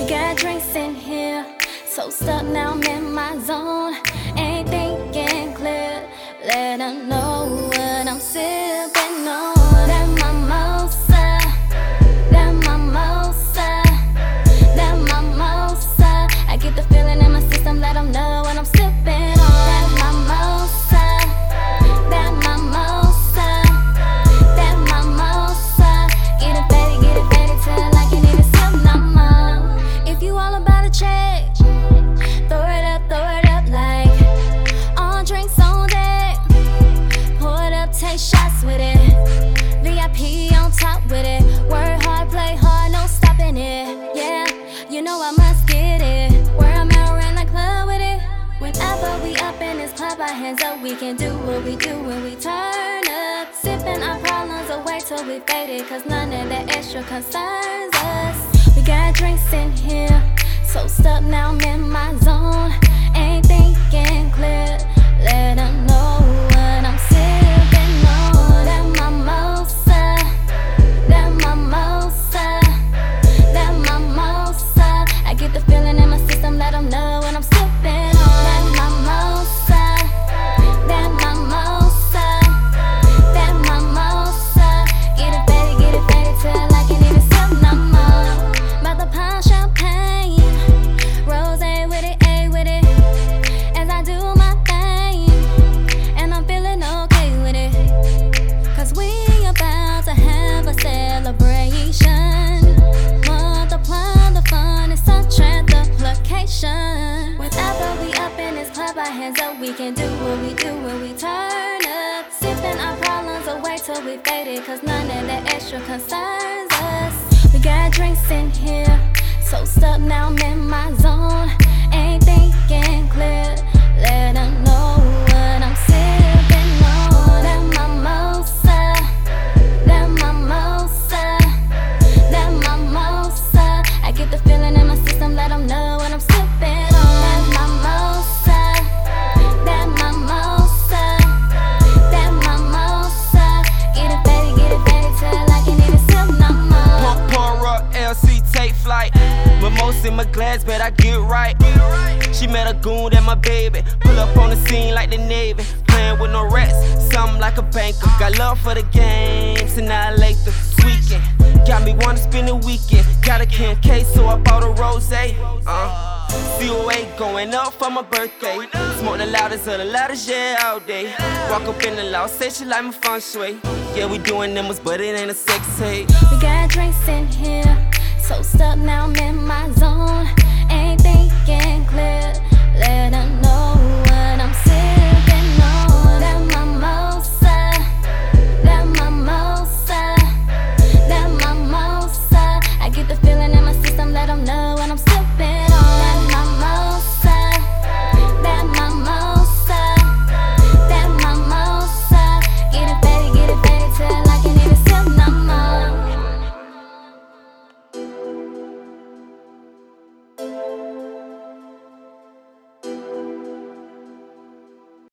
We got drinks in here, so stuck now I'm in my zone. Ain't thinking clear, let them know shots with it. VIP on top with it. Work hard, play hard, no stopping it. Yeah, you know I must get it. Where I'm at, around the club with it. Whenever we up in this club, our hands up, we can do what we do when we turn up. Sipping our problems away till we faded, cause none of that extra concerns us. We got drinks in here, so stuck now I'm in my zone. Ain't thinking clear, hands up, we can do what we do when we turn up. Sipping our problems away till we faded, cause none of that extra concerns us. We got drinks in here, so stuck now I'm In my glass, bet I get right. She met a goon and my baby. Pull up on the scene like the Navy. Playing with no rest, something like a banker. Got love for the games, and I like the tweaking. Got me wanna spend the weekend. Got a Kim K, so I bought a rose. Uh. COA going up for my birthday. Smoke the loudest of the loudest, yeah, all day. Walk up in the loud, say she like my feng shui. Yeah, we doing numbers, but it ain't a sex tape. We got drinks in here, so stuck now I'm in my zone. Ain't think